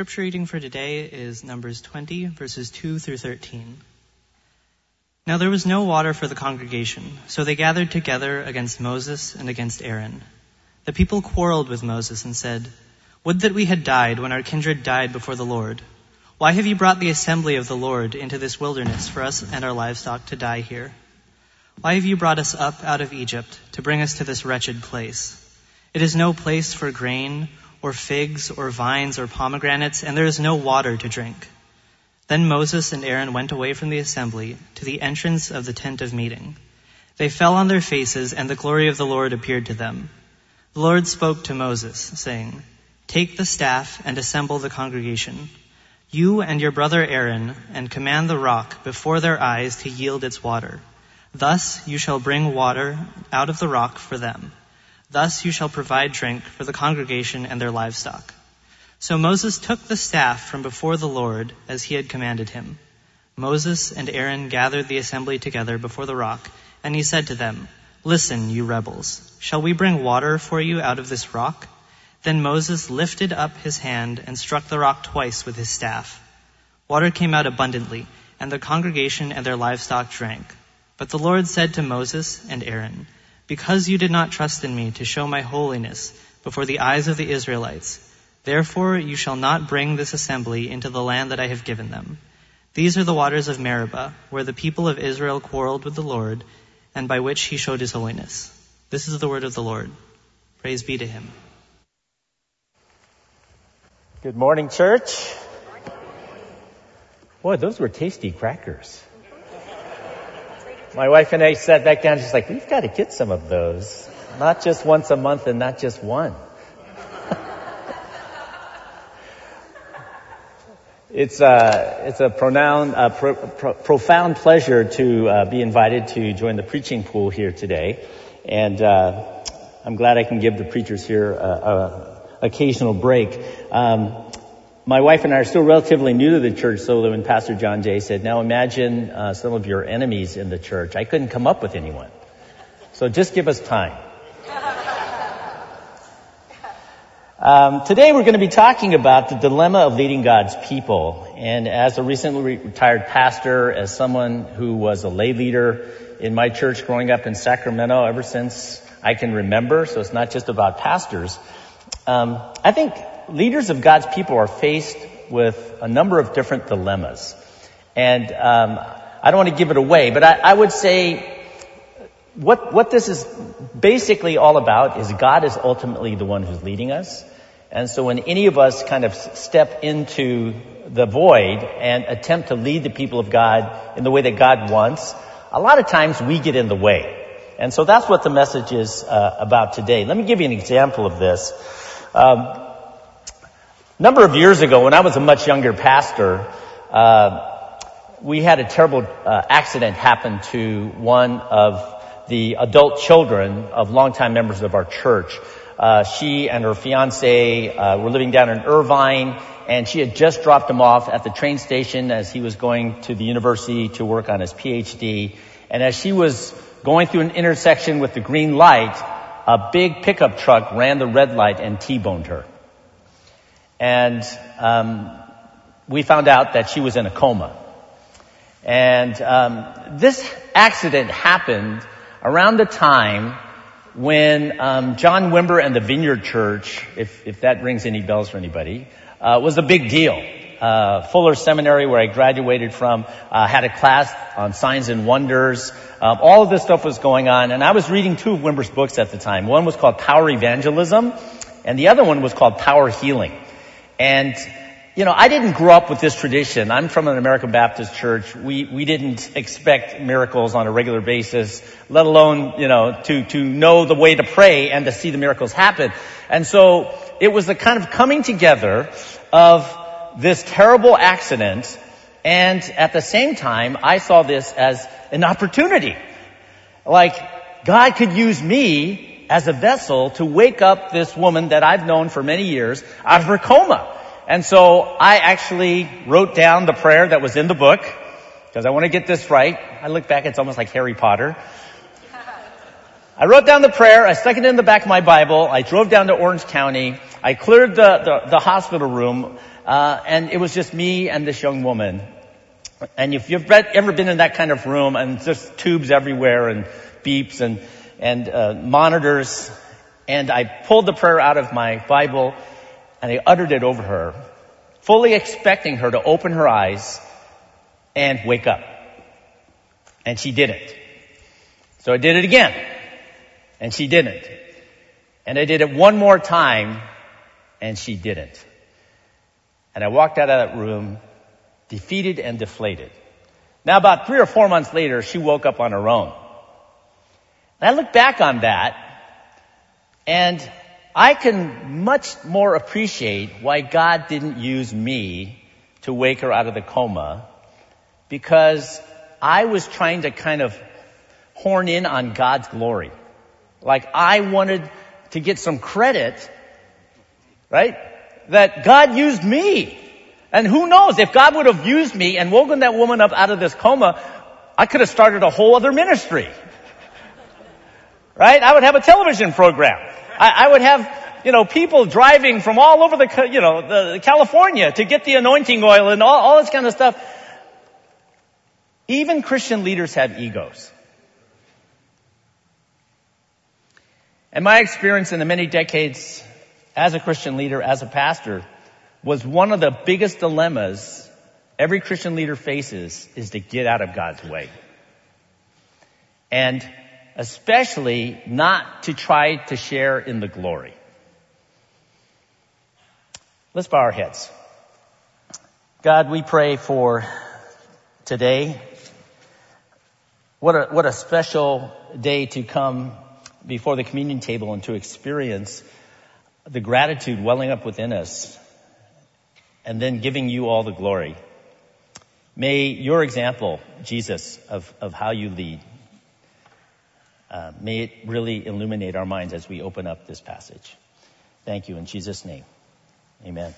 Scripture reading for today is Numbers 20, verses 2 through 13. Now there was no water for the congregation, so they gathered together against Moses and against Aaron. The people quarreled with Moses and said, Would that we had died when our kindred died before the Lord. Why have you brought the assembly of the Lord into this wilderness for us and our livestock to die here? Why have you brought us up out of Egypt to bring us to this wretched place? It is no place for grain or figs or vines or pomegranates, and there is no water to drink. Then Moses and Aaron went away from the assembly to the entrance of the tent of meeting. They fell on their faces, and the glory of the Lord appeared to them. The Lord spoke to Moses, saying, Take the staff and assemble the congregation, you and your brother Aaron, and command the rock before their eyes to yield its water. Thus you shall bring water out of the rock for them. Thus you shall provide drink for the congregation and their livestock. So Moses took the staff from before the Lord as he had commanded him. Moses and Aaron gathered the assembly together before the rock, and he said to them, Listen, you rebels, shall we bring water for you out of this rock? Then Moses lifted up his hand and struck the rock twice with his staff. Water came out abundantly, and the congregation and their livestock drank. But the Lord said to Moses and Aaron, because you did not trust in me to show my holiness before the eyes of the Israelites. Therefore you shall not bring this assembly into the land that I have given them. These are the waters of Meribah, where the people of Israel quarreled with the Lord, and by which he showed his holiness. This is the word of the Lord. Praise be to him. Good morning, church. Boy, those were tasty crackers. My wife and I sat back down, she's like, we've got to get some of those. Not just once a month and not just one. it's, uh, it's a pronoun, uh, pro- pro- profound pleasure to uh, be invited to join the preaching pool here today. And uh, I'm glad I can give the preachers here an occasional break. Um, my wife and I are still relatively new to the church, so when Pastor John Jay said, now imagine uh, some of your enemies in the church, I couldn't come up with anyone. So just give us time. Um, today we're going to be talking about the dilemma of leading God's people. And as a recently retired pastor, as someone who was a lay leader in my church growing up in Sacramento ever since I can remember, so it's not just about pastors, um, I think leaders of God's people are faced with a number of different dilemmas. And um, I don't want to give it away, but I, I would say what, what this is basically all about is God is ultimately the one who's leading us. And so when any of us kind of step into the void and attempt to lead the people of God in the way that God wants, a lot of times we get in the way. And so that's what the message is uh, about today. Let me give you an example of this. Um, a number of years ago, when I was a much younger pastor, uh, we had a terrible uh, accident happen to one of the adult children of longtime members of our church. Uh, she and her fiance uh, were living down in Irvine, and she had just dropped him off at the train station as he was going to the university to work on his PhD. And as she was going through an intersection with the green light, a big pickup truck ran the red light and T-boned her and um, we found out that she was in a coma. And um, this accident happened around the time when um, John Wimber and the Vineyard Church, if, if that rings any bells for anybody, uh, was a big deal. Uh, Fuller Seminary, where I graduated from, uh, had a class on signs and wonders. Um, all of this stuff was going on, and I was reading two of Wimber's books at the time. One was called Power Evangelism, and the other one was called Power Healing. And, you know, I didn't grow up with this tradition. I'm from an American Baptist church. We, we didn't expect miracles on a regular basis, let alone, you know, to, to know the way to pray and to see the miracles happen. And so it was the kind of coming together of this terrible accident and at the same time, I saw this as an opportunity. Like, God could use me as a vessel to wake up this woman that I've known for many years out of her coma. And so I actually wrote down the prayer that was in the book because I want to get this right. I look back, it's almost like Harry Potter. I wrote down the prayer. I stuck it in the back of my Bible. I drove down to Orange County. I cleared the, the, the hospital room Uh, and it was just me and this young woman. And if you've ever been in that kind of room and just tubes everywhere and beeps and, and uh, monitors, and I pulled the prayer out of my Bible and I uttered it over her, fully expecting her to open her eyes and wake up. And she didn't. So I did it again. And she didn't. And I did it one more time and she didn't. And I walked out of that room defeated and deflated. Now about three or four months later, she woke up on her own. I look back on that and I can much more appreciate why God didn't use me to wake her out of the coma because I was trying to kind of horn in on God's glory. Like I wanted to get some credit, right? That God used me. And who knows, if God would have used me and woken that woman up out of this coma, I could have started a whole other ministry. Right? I would have a television program. I, I would have, you know, people driving from all over the, you know, the, California to get the anointing oil and all, all this kind of stuff. Even Christian leaders have egos. And my experience in the many decades as a Christian leader, as a pastor, was one of the biggest dilemmas every Christian leader faces is to get out of God's way. And especially not to try to share in the glory. Let's bow our heads. God, we pray for today. What a, what a special day to come before the communion table and to experience the gratitude welling up within us and then giving you all the glory. May your example, Jesus, of, of how you lead, uh, may it really illuminate our minds as we open up this passage. Thank you in Jesus' name. Amen.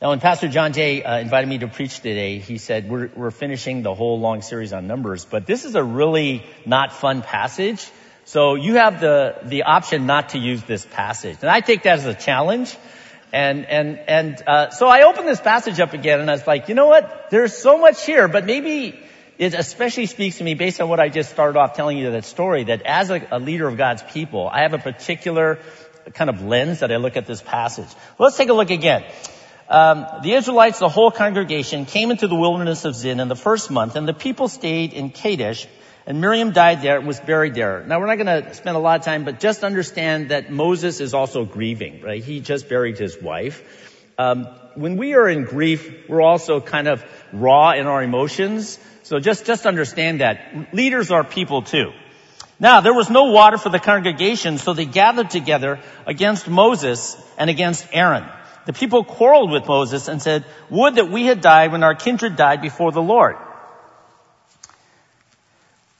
Now, when Pastor John Jay uh, invited me to preach today, he said we're, we're finishing the whole long series on Numbers, but this is a really not fun passage. So you have the the option not to use this passage, and I take that as a challenge. And and and uh, so I opened this passage up again, and I was like, you know what? There's so much here, but maybe it especially speaks to me based on what I just started off telling you that story. That as a, a leader of God's people, I have a particular kind of lens that I look at this passage. Let's take a look again. Um, the Israelites, the whole congregation, came into the wilderness of Zin in the first month, and the people stayed in Kadesh, and Miriam died there was buried there. Now we're not going to spend a lot of time, but just understand that Moses is also grieving, right? He just buried his wife. Um, when we are in grief, we're also kind of raw in our emotions. So just, just understand that. Leaders are people too. Now, there was no water for the congregation, so they gathered together against Moses and against Aaron. The people quarreled with Moses and said, would that we had died when our kindred died before the Lord.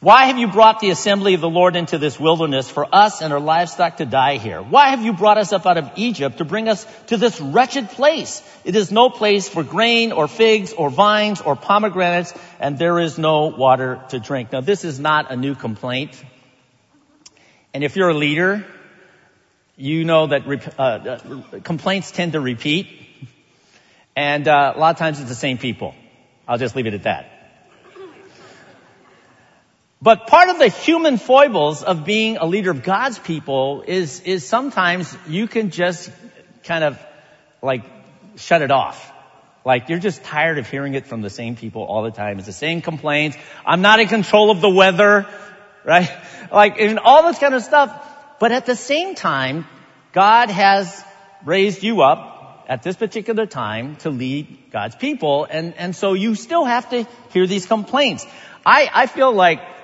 Why have you brought the assembly of the Lord into this wilderness for us and our livestock to die here? Why have you brought us up out of Egypt to bring us to this wretched place? It is no place for grain or figs or vines or pomegranates and there is no water to drink. Now this is not a new complaint. And if you're a leader, you know that uh, uh, complaints tend to repeat, and uh, a lot of times it's the same people. I'll just leave it at that. But part of the human foibles of being a leader of God's people is, is sometimes you can just kind of like shut it off. Like you're just tired of hearing it from the same people all the time. It's the same complaints. I'm not in control of the weather, right? Like, and all this kind of stuff. But at the same time, God has raised you up at this particular time to lead God's people. And, and so you still have to hear these complaints. I, I feel like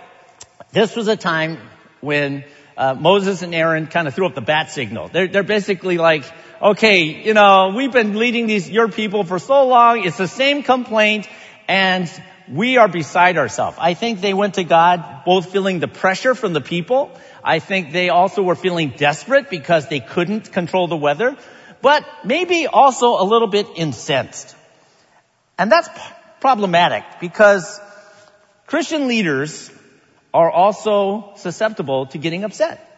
this was a time when uh, Moses and Aaron kind of threw up the bat signal. They're, they're basically like, okay, you know, we've been leading these, your people for so long. It's the same complaint and we are beside ourselves. I think they went to God both feeling the pressure from the people. I think they also were feeling desperate because they couldn't control the weather, but maybe also a little bit incensed. And that's p- problematic because Christian leaders are also susceptible to getting upset.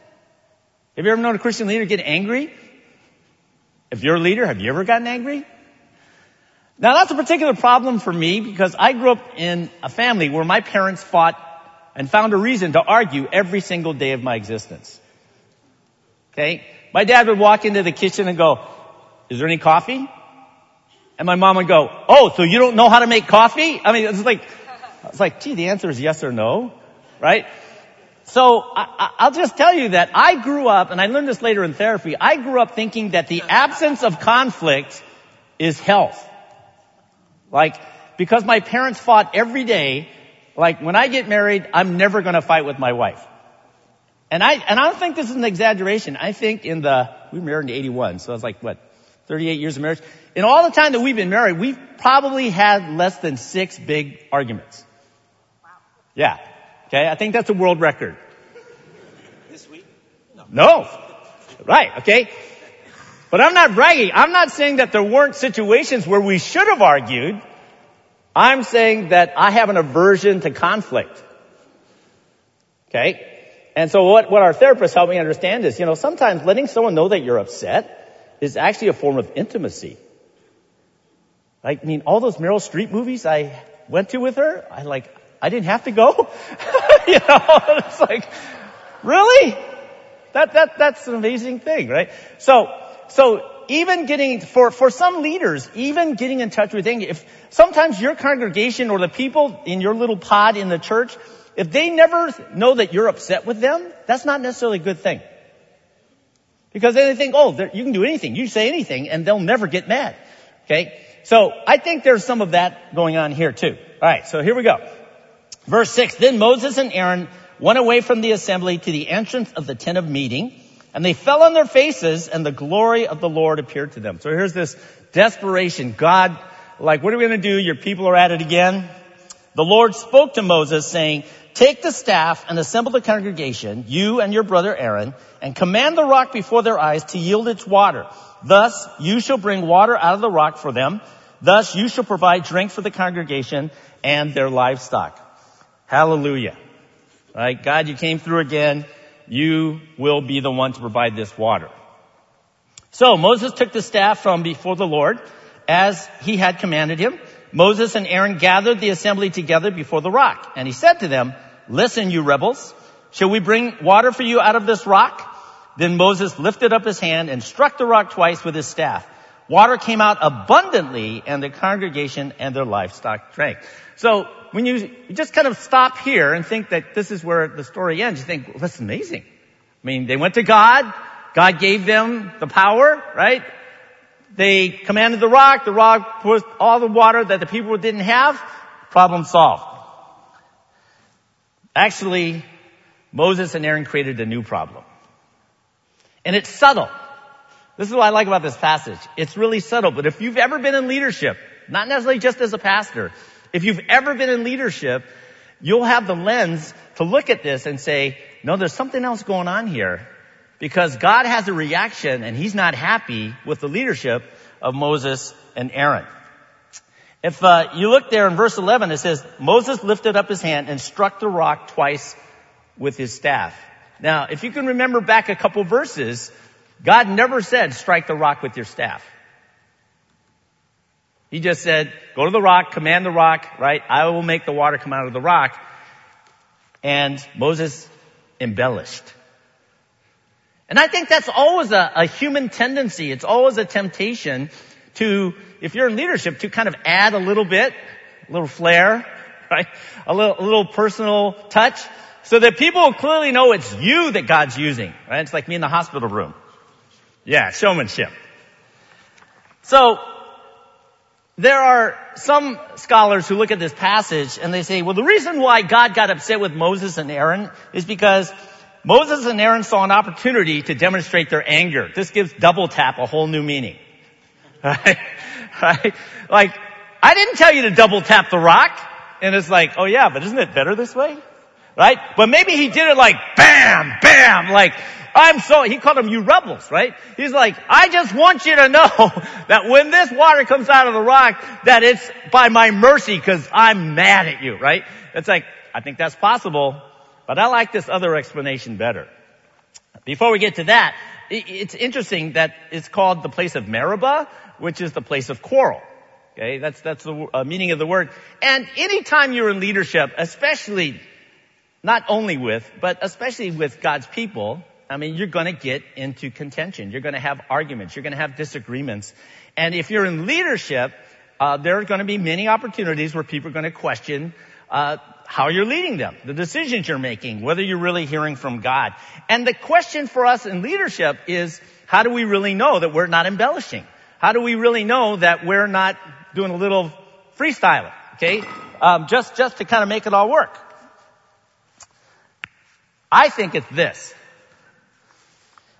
Have you ever known a Christian leader get angry? If you're a leader, have you ever gotten angry? Now that's a particular problem for me because I grew up in a family where my parents fought and found a reason to argue every single day of my existence. Okay? My dad would walk into the kitchen and go, is there any coffee? And my mom would go, oh, so you don't know how to make coffee? I mean, it's like, it's like, gee, the answer is yes or no, right? So I, will just tell you that I grew up, and I learned this later in therapy, I grew up thinking that the absence of conflict is health. Like, because my parents fought every day, like when I get married, I'm never gonna fight with my wife. And I, and I don't think this is an exaggeration. I think in the, we were married in 81, so I was like, what, 38 years of marriage? In all the time that we've been married, we've probably had less than six big arguments. Wow. Yeah. Okay, I think that's a world record. This week? No. No. Right, okay? But I'm not bragging. I'm not saying that there weren't situations where we should have argued. I'm saying that I have an aversion to conflict. Okay? And so what, what our therapist helped me understand is, you know, sometimes letting someone know that you're upset is actually a form of intimacy. I mean, all those Meryl Streep movies I went to with her, I like, I didn't have to go. you know, it's like, really? That, that, that's an amazing thing, right? So, so even getting, for, for some leaders, even getting in touch with if sometimes your congregation or the people in your little pod in the church, if they never know that you're upset with them, that's not necessarily a good thing. Because then they think, oh, you can do anything. You say anything and they'll never get mad. Okay? So I think there's some of that going on here too. Alright, so here we go. Verse 6, Then Moses and Aaron went away from the assembly to the entrance of the tent of meeting and they fell on their faces and the glory of the Lord appeared to them. So here's this desperation. God, like, what are we going to do? Your people are at it again. The Lord spoke to Moses saying, take the staff and assemble the congregation, you and your brother Aaron, and command the rock before their eyes to yield its water. Thus you shall bring water out of the rock for them. Thus you shall provide drink for the congregation and their livestock. Hallelujah. All right, God, you came through again you will be the one to provide this water. So Moses took the staff from before the Lord as he had commanded him. Moses and Aaron gathered the assembly together before the rock and he said to them, listen you rebels, shall we bring water for you out of this rock? Then Moses lifted up his hand and struck the rock twice with his staff. Water came out abundantly and the congregation and their livestock drank. So when you, you just kind of stop here and think that this is where the story ends, you think, well, that's amazing. I mean, they went to God. God gave them the power, right? They commanded the rock. The rock put all the water that the people didn't have. Problem solved. Actually, Moses and Aaron created a new problem. And it's subtle. This is what I like about this passage. It's really subtle, but if you've ever been in leadership, not necessarily just as a pastor, if you've ever been in leadership, you'll have the lens to look at this and say, no, there's something else going on here because God has a reaction and he's not happy with the leadership of Moses and Aaron. If uh, you look there in verse 11, it says, Moses lifted up his hand and struck the rock twice with his staff. Now, if you can remember back a couple verses, God never said strike the rock with your staff. He just said, go to the rock, command the rock, right? I will make the water come out of the rock. And Moses embellished. And I think that's always a, a human tendency. It's always a temptation to, if you're in leadership, to kind of add a little bit, a little flair, right? A little, a little personal touch so that people clearly know it's you that God's using, right? It's like me in the hospital room. Yeah, showmanship. So, there are some scholars who look at this passage and they say, well, the reason why God got upset with Moses and Aaron is because Moses and Aaron saw an opportunity to demonstrate their anger. This gives double tap a whole new meaning. Right? right? Like, I didn't tell you to double tap the rock. And it's like, oh yeah, but isn't it better this way? Right? But maybe he did it like bam, bam, like I'm so, he called them you rebels, right? He's like, I just want you to know that when this water comes out of the rock, that it's by my mercy because I'm mad at you, right? It's like, I think that's possible, but I like this other explanation better. Before we get to that, it's interesting that it's called the place of Meribah, which is the place of quarrel. Okay, that's, that's the uh, meaning of the word. And anytime you're in leadership, especially, not only with, but especially with God's people, I mean, you're gonna get into contention. You're gonna have arguments. You're gonna have disagreements. And if you're in leadership, uh, there are gonna be many opportunities where people are gonna question, uh, how you're leading them, the decisions you're making, whether you're really hearing from God. And the question for us in leadership is, how do we really know that we're not embellishing? How do we really know that we're not doing a little freestyling? Okay, um, just just to kind of make it all work. I think it's this.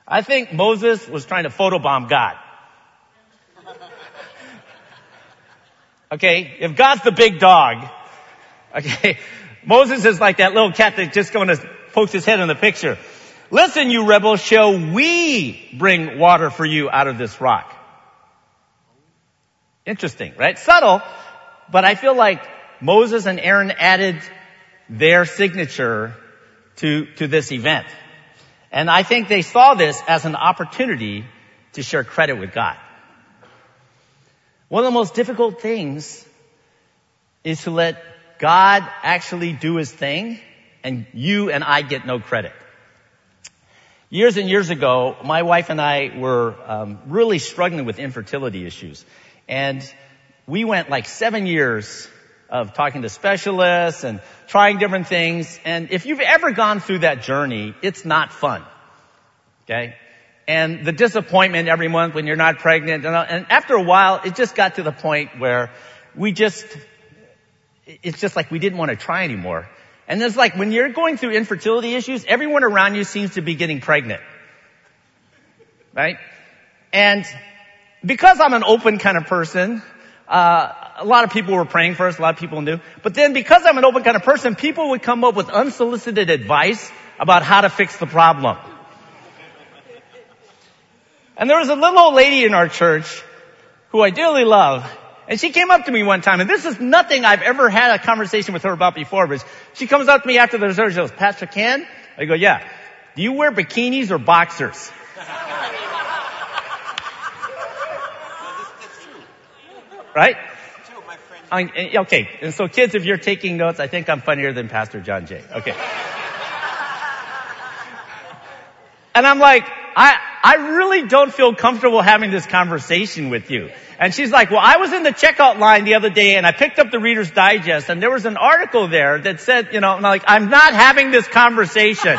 I think Moses was trying to photobomb God. Okay, if God's the big dog, okay, Moses is like that little cat that just going to poke his head in the picture. Listen, you rebels, shall we bring water for you out of this rock? Interesting, right? Subtle, but I feel like Moses and Aaron added their signature to, to this event. And I think they saw this as an opportunity to share credit with God. One of the most difficult things is to let God actually do his thing and you and I get no credit. Years and years ago, my wife and I were um, really struggling with infertility issues. And we went like seven years of talking to specialists and trying different things. And if you've ever gone through that journey, it's not fun. Okay? And the disappointment every month when you're not pregnant. And after a while, it just got to the point where we just it's just like we didn't want to try anymore. And it's like when you're going through infertility issues, everyone around you seems to be getting pregnant. Right? And because I'm an open kind of person, uh, a lot of people were praying for us, a lot of people knew. But then because I'm an open kind of person, people would come up with unsolicited advice about how to fix the problem. And there was a little old lady in our church who I dearly love, and she came up to me one time, and this is nothing I've ever had a conversation with her about before, but she comes up to me after the service, she goes, Pastor Ken? I go, yeah. Do you wear bikinis or boxers? right? I, eh, okay, and so kids, if you're taking notes, I think I'm funnier than Pastor John Jay. Okay. and I'm like, I, I really don't feel comfortable having this conversation with you. And she's like, well, I was in the checkout line the other day and I picked up the Reader's Digest and there was an article there that said, you know, I'm like, I'm not having this conversation.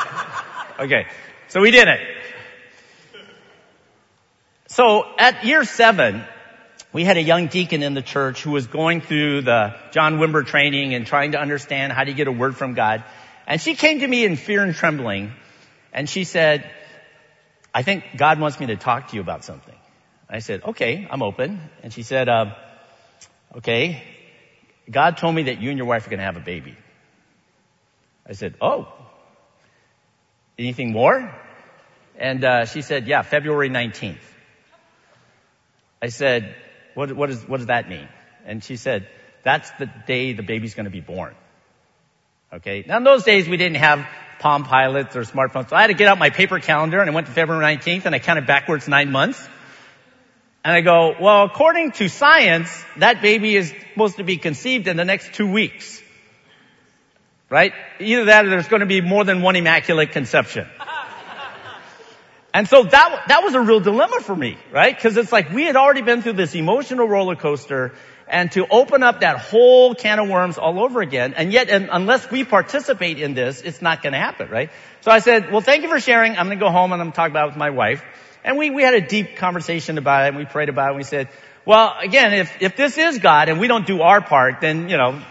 okay. So we did it. So at year seven, we had a young deacon in the church who was going through the John Wimber training and trying to understand how to get a word from God. And she came to me in fear and trembling and she said, I think God wants me to talk to you about something. I said, okay, I'm open. And she said, uh, okay, God told me that you and your wife are going to have a baby. I said, oh, anything more? And uh, she said, yeah, February 19th. I said, what, what, is, what does that mean? And she said, that's the day the baby's going to be born. Okay. Now in those days we didn't have Palm Pilots or smartphones. So I had to get out my paper calendar and I went to February 19th and I counted backwards nine months. And I go, well, according to science, that baby is supposed to be conceived in the next two weeks. Right? Either that or there's going to be more than one immaculate conception. And so that, that was a real dilemma for me, right? Cause it's like we had already been through this emotional roller coaster and to open up that whole can of worms all over again. And yet, and unless we participate in this, it's not going to happen, right? So I said, well, thank you for sharing. I'm going to go home and I'm going to talk about it with my wife. And we, we had a deep conversation about it and we prayed about it and we said, well, again, if, if this is God and we don't do our part, then, you know,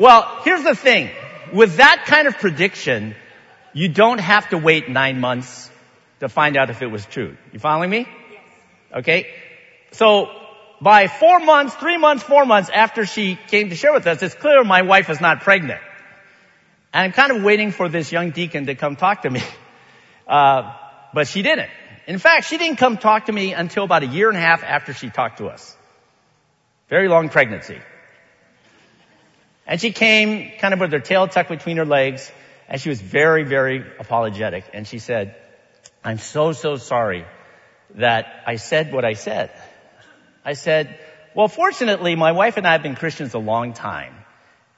well, here's the thing. With that kind of prediction, you don't have to wait nine months to find out if it was true. You following me? Okay? So, by four months, three months, four months after she came to share with us, it's clear my wife is not pregnant. And I'm kind of waiting for this young deacon to come talk to me. Uh, but she didn't. In fact, she didn't come talk to me until about a year and a half after she talked to us. Very long pregnancy. And she came kind of with her tail tucked between her legs and she was very, very apologetic. And she said, I'm so, so sorry that I said what I said. I said, well, fortunately, my wife and I have been Christians a long time.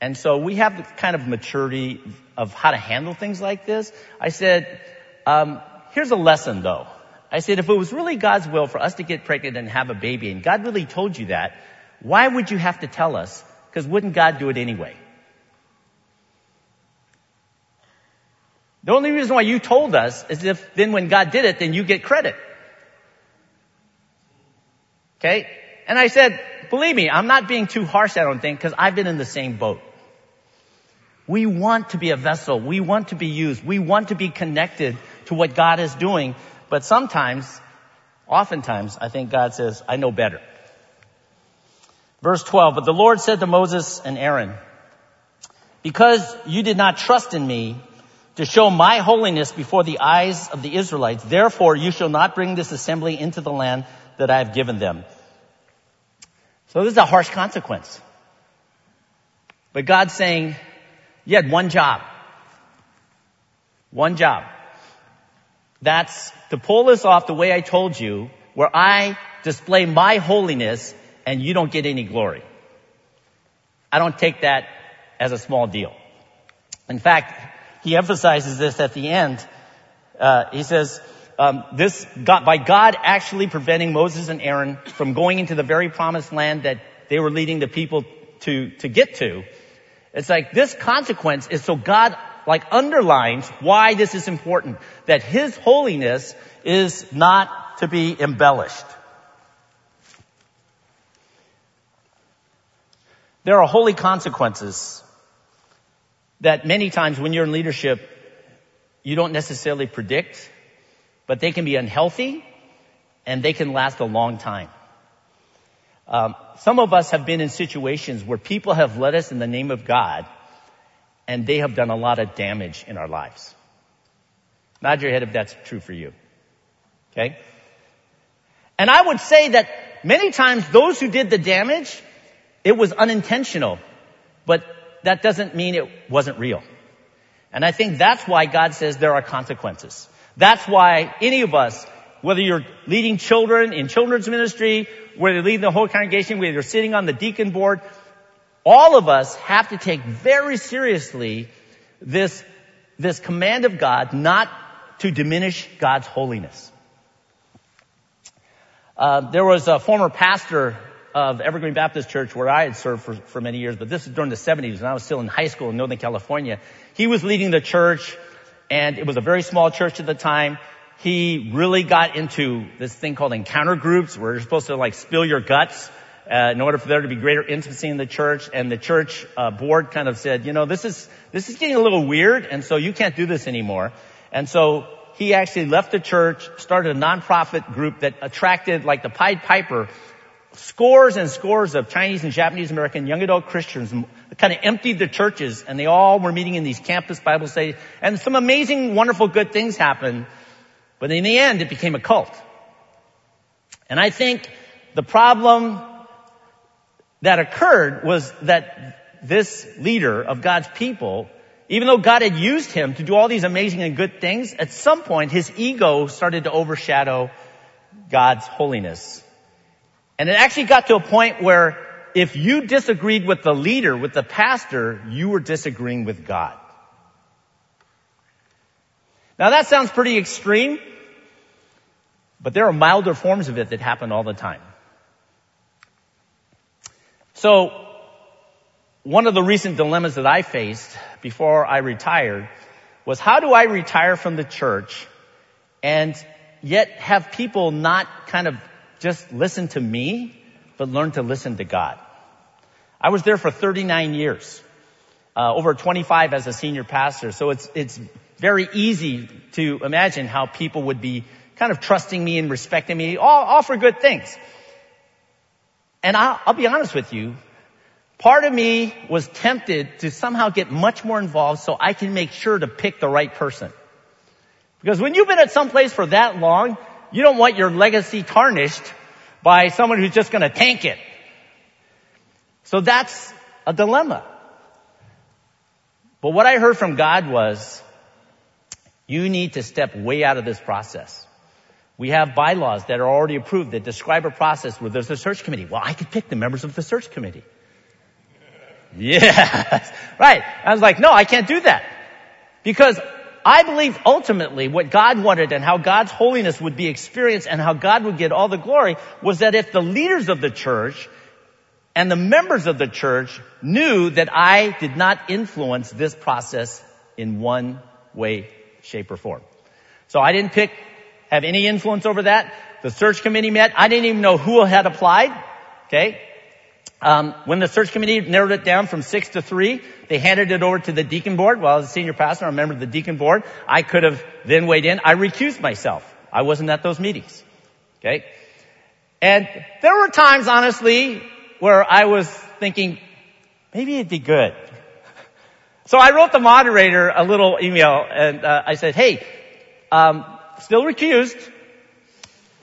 And so we have the kind of maturity of how to handle things like this. I said, um, here's a lesson though. I said, if it was really God's will for us to get pregnant and have a baby, and God really told you that, why would you have to tell us? Because wouldn't God do it anyway? The only reason why you told us is if then when God did it, then you get credit. Okay? And I said, believe me, I'm not being too harsh, I don't think, because I've been in the same boat. We want to be a vessel. We want to be used. We want to be connected to what God is doing. But sometimes, oftentimes, I think God says, I know better. Verse 12, but the Lord said to Moses and Aaron, because you did not trust in me to show my holiness before the eyes of the Israelites, therefore you shall not bring this assembly into the land that I have given them. So this is a harsh consequence. But God's saying, you had one job. One job. That's to pull this off the way I told you, where I display my holiness and you don't get any glory. I don't take that as a small deal. In fact, he emphasizes this at the end. Uh, he says, um, this by God actually preventing Moses and Aaron from going into the very promised land that they were leading the people to to get to. It's like this consequence is so God like underlines why this is important. That His holiness is not to be embellished. There are holy consequences that many times when you're in leadership, you don't necessarily predict, but they can be unhealthy and they can last a long time. Um, some of us have been in situations where people have led us in the name of God and they have done a lot of damage in our lives. Nod your head if that's true for you. Okay? And I would say that many times those who did the damage, it was unintentional, but that doesn't mean it wasn't real. And I think that's why God says there are consequences. That's why any of us, whether you're leading children in children's ministry, whether you're leading the whole congregation, whether you're sitting on the deacon board, all of us have to take very seriously this, this command of God not to diminish God's holiness. Uh, there was a former pastor of Evergreen Baptist Church where I had served for, for many years, but this is during the 70s when I was still in high school in Northern California. He was leading the church and it was a very small church at the time. He really got into this thing called encounter groups where you're supposed to like spill your guts uh, in order for there to be greater intimacy in the church. And the church uh, board kind of said, you know, this is this is getting a little weird, and so you can't do this anymore. And so he actually left the church, started a nonprofit group that attracted like the Pied Piper, scores and scores of Chinese and Japanese American young adult Christians kind of emptied the churches and they all were meeting in these campus Bible studies and some amazing, wonderful, good things happened. But in the end, it became a cult. And I think the problem that occurred was that this leader of God's people, even though God had used him to do all these amazing and good things, at some point his ego started to overshadow God's holiness. And it actually got to a point where if you disagreed with the leader, with the pastor, you were disagreeing with God. Now that sounds pretty extreme, but there are milder forms of it that happen all the time. So, one of the recent dilemmas that I faced before I retired was how do I retire from the church and yet have people not kind of just listen to me, but learn to listen to God? I was there for 39 years, uh, over 25 as a senior pastor, so it's, it's very easy to imagine how people would be kind of trusting me and respecting me, all, all for good things. And I'll, I'll be honest with you, part of me was tempted to somehow get much more involved so I can make sure to pick the right person. Because when you've been at some place for that long, you don't want your legacy tarnished by someone who's just gonna tank it. So that's a dilemma. But what I heard from God was, You need to step way out of this process. We have bylaws that are already approved that describe a process where there's a search committee. Well, I could pick the members of the search committee. Yes. Right. I was like, no, I can't do that. Because I believe ultimately what God wanted and how God's holiness would be experienced and how God would get all the glory was that if the leaders of the church and the members of the church knew that I did not influence this process in one way, shape, or form. So I didn't pick, have any influence over that. The search committee met. I didn't even know who had applied. Okay. Um, when the search committee narrowed it down from six to three, they handed it over to the deacon board. Well, I was a senior pastor, I remember the deacon board. I could have then weighed in. I recused myself. I wasn't at those meetings. Okay? And there were times, honestly, where I was thinking, maybe it'd be good. So I wrote the moderator a little email and uh, I said, hey, um, still recused,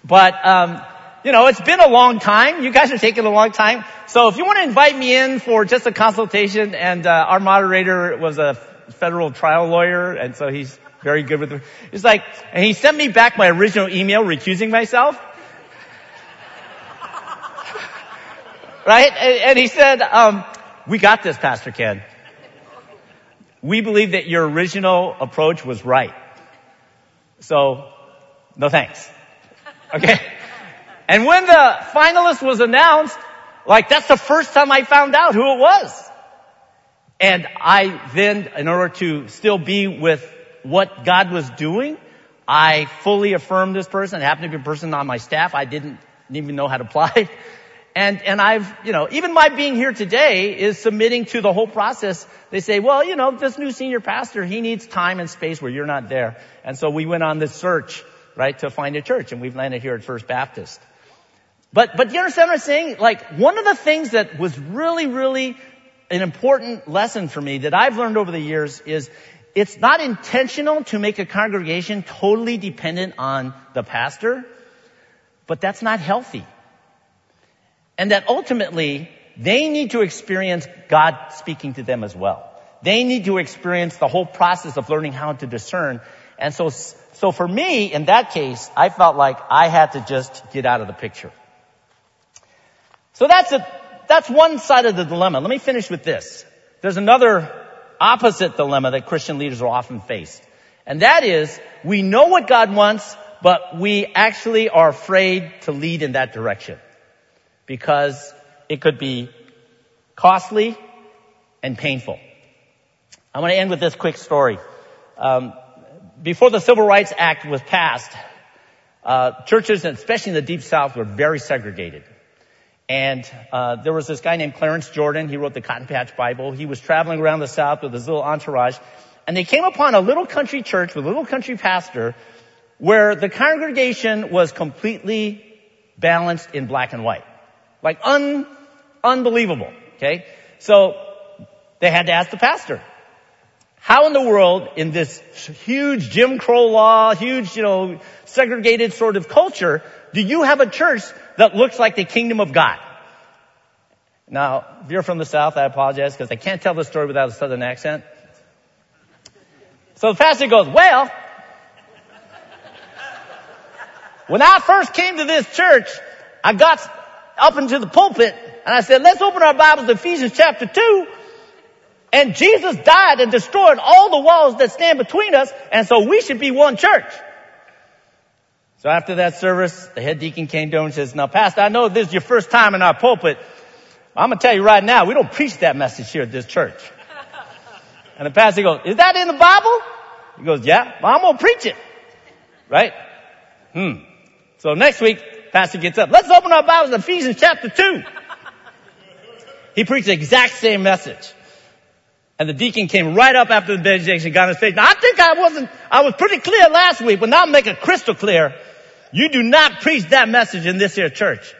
but um, you know, it's been a long time. You guys are taking a long time. So if you want to invite me in for just a consultation, and uh, our moderator was a federal trial lawyer, and so he's very good with. It. He's like, and he sent me back my original email recusing myself. right? And, and, he said, um, "We got this, Pastor Ken. We believe that your original approach was right. So, no thanks." Okay. And when the finalist was announced, like that's the first time I found out who it was. And I then, in order to still be with what God was doing, I fully affirmed this person. It happened to be a person on my staff. I didn't even know how to apply. And, and I've, you know, even my being here today is submitting to the whole process. They say, well, you know, this new senior pastor, he needs time and space where you're not there. And so we went on this search, right, to find a church and we've landed here at First Baptist. But, but do you understand what I'm saying? Like, one of the things that was really, really an important lesson for me that I've learned over the years is it's not intentional to make a congregation totally dependent on the pastor, but that's not healthy. And that ultimately, they need to experience God speaking to them as well. They need to experience the whole process of learning how to discern. And so, so for me, in that case, I felt like I had to just get out of the picture. So that's a, that's one side of the dilemma. Let me finish with this. There's another opposite dilemma that Christian leaders are often faced. And that is, we know what God wants, but we actually are afraid to lead in that direction. Because it could be costly and painful. I want to end with this quick story. Um, before the Civil Rights Act was passed, uh, churches, especially in the Deep South, were very segregated. And uh, there was this guy named Clarence Jordan. He wrote the Cotton Patch Bible. He was traveling around the South with his little entourage, and they came upon a little country church with a little country pastor, where the congregation was completely balanced in black and white, like un unbelievable. Okay, so they had to ask the pastor, how in the world, in this huge Jim Crow law, huge, you know, segregated sort of culture, do you have a church that looks like the kingdom of God. Now, if you're from the South, I apologize because I can't tell the story without a Southern accent. So the pastor goes, well, when I first came to this church, I got up into the pulpit and I said, let's open our Bibles to Ephesians chapter 2. And Jesus died and destroyed all the walls that stand between us. And so we should be one church. So after that service, the head deacon came down and says, now pastor, I know this is your first time in our pulpit. I'm going to tell you right now, we don't preach that message here at this church. And the pastor goes, is that in the Bible? He goes, yeah, well, I'm going to preach it. Right? Hmm. So next week, pastor gets up. Let's open our Bibles to Ephesians chapter 2. He preached the exact same message. And the deacon came right up after the benediction, got on his face. Now I think I wasn't, I was pretty clear last week, but now I'm making crystal clear. You do not preach that message in this here church.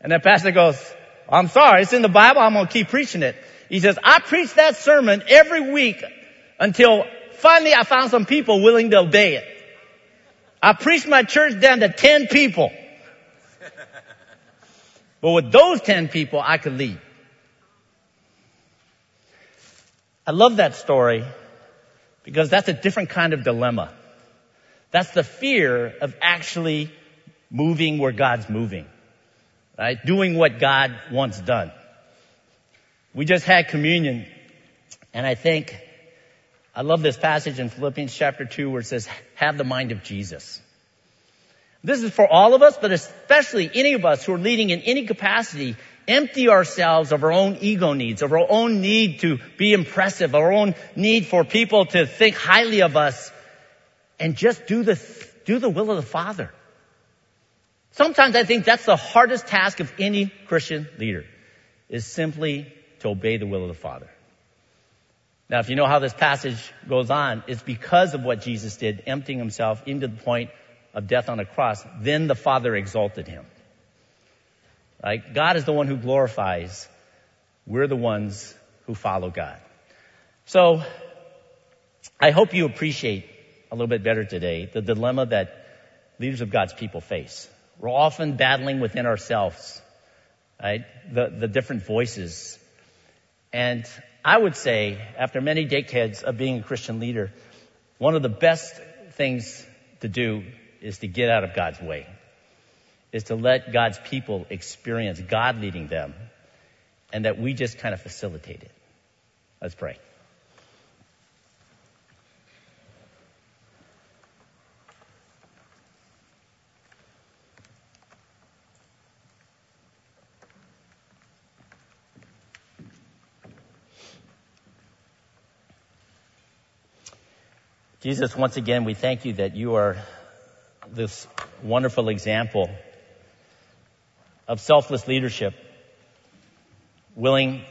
And the pastor goes, I'm sorry, it's in the Bible, I'm gonna keep preaching it. He says, I preach that sermon every week until finally I found some people willing to obey it. I preached my church down to 10 people. But with those 10 people, I could lead. I love that story because that's a different kind of dilemma. That's the fear of actually moving where God's moving. Right? Doing what God wants done. We just had communion and I think I love this passage in Philippians chapter 2 where it says, have the mind of Jesus. This is for all of us, but especially any of us who are leading in any capacity, empty ourselves of our own ego needs, of our own need to be impressive, our own need for people to think highly of us, and just do the, do the will of the Father. Sometimes I think that's the hardest task of any Christian leader, is simply to obey the will of the Father. Now, if you know how this passage goes on, it's because of what Jesus did, emptying himself into the point of death on a cross. Then the Father exalted him. Right? God is the one who glorifies. We're the ones who follow God. So, I hope you appreciate little bit better today the dilemma that leaders of God's people face. We're often battling within ourselves, right? The, the different voices. And I would say, after many decades of being a Christian leader, one of the best things to do is to get out of God's way, is to let God's people experience God leading them, and that we just kind of facilitate it. Let's pray. Jesus, once again, we thank you that you are this wonderful example of selfless leadership, willing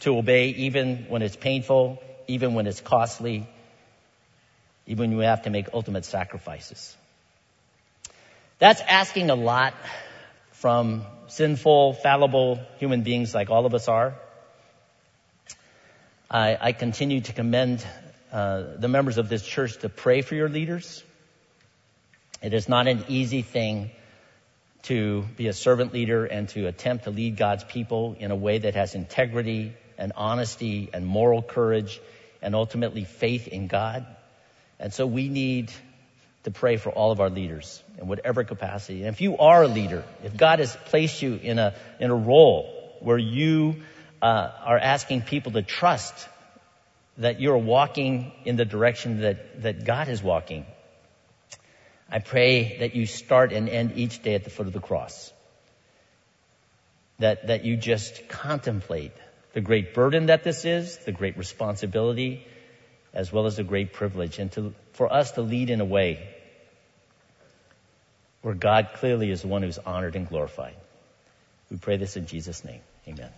to obey even when it's painful, even when it's costly, even when you have to make ultimate sacrifices. That's asking a lot from sinful, fallible human beings like all of us are. I, I continue to commend uh, the members of this church to pray for your leaders. It is not an easy thing to be a servant leader and to attempt to lead God's people in a way that has integrity and honesty and moral courage and ultimately faith in God. And so we need to pray for all of our leaders in whatever capacity. And if you are a leader, if God has placed you in a, in a role where you uh, are asking people to trust that you're walking in the direction that, that God is walking. I pray that you start and end each day at the foot of the cross. That, that you just contemplate the great burden that this is, the great responsibility, as well as the great privilege, and to, for us to lead in a way where God clearly is the one who's honored and glorified. We pray this in Jesus' name. Amen.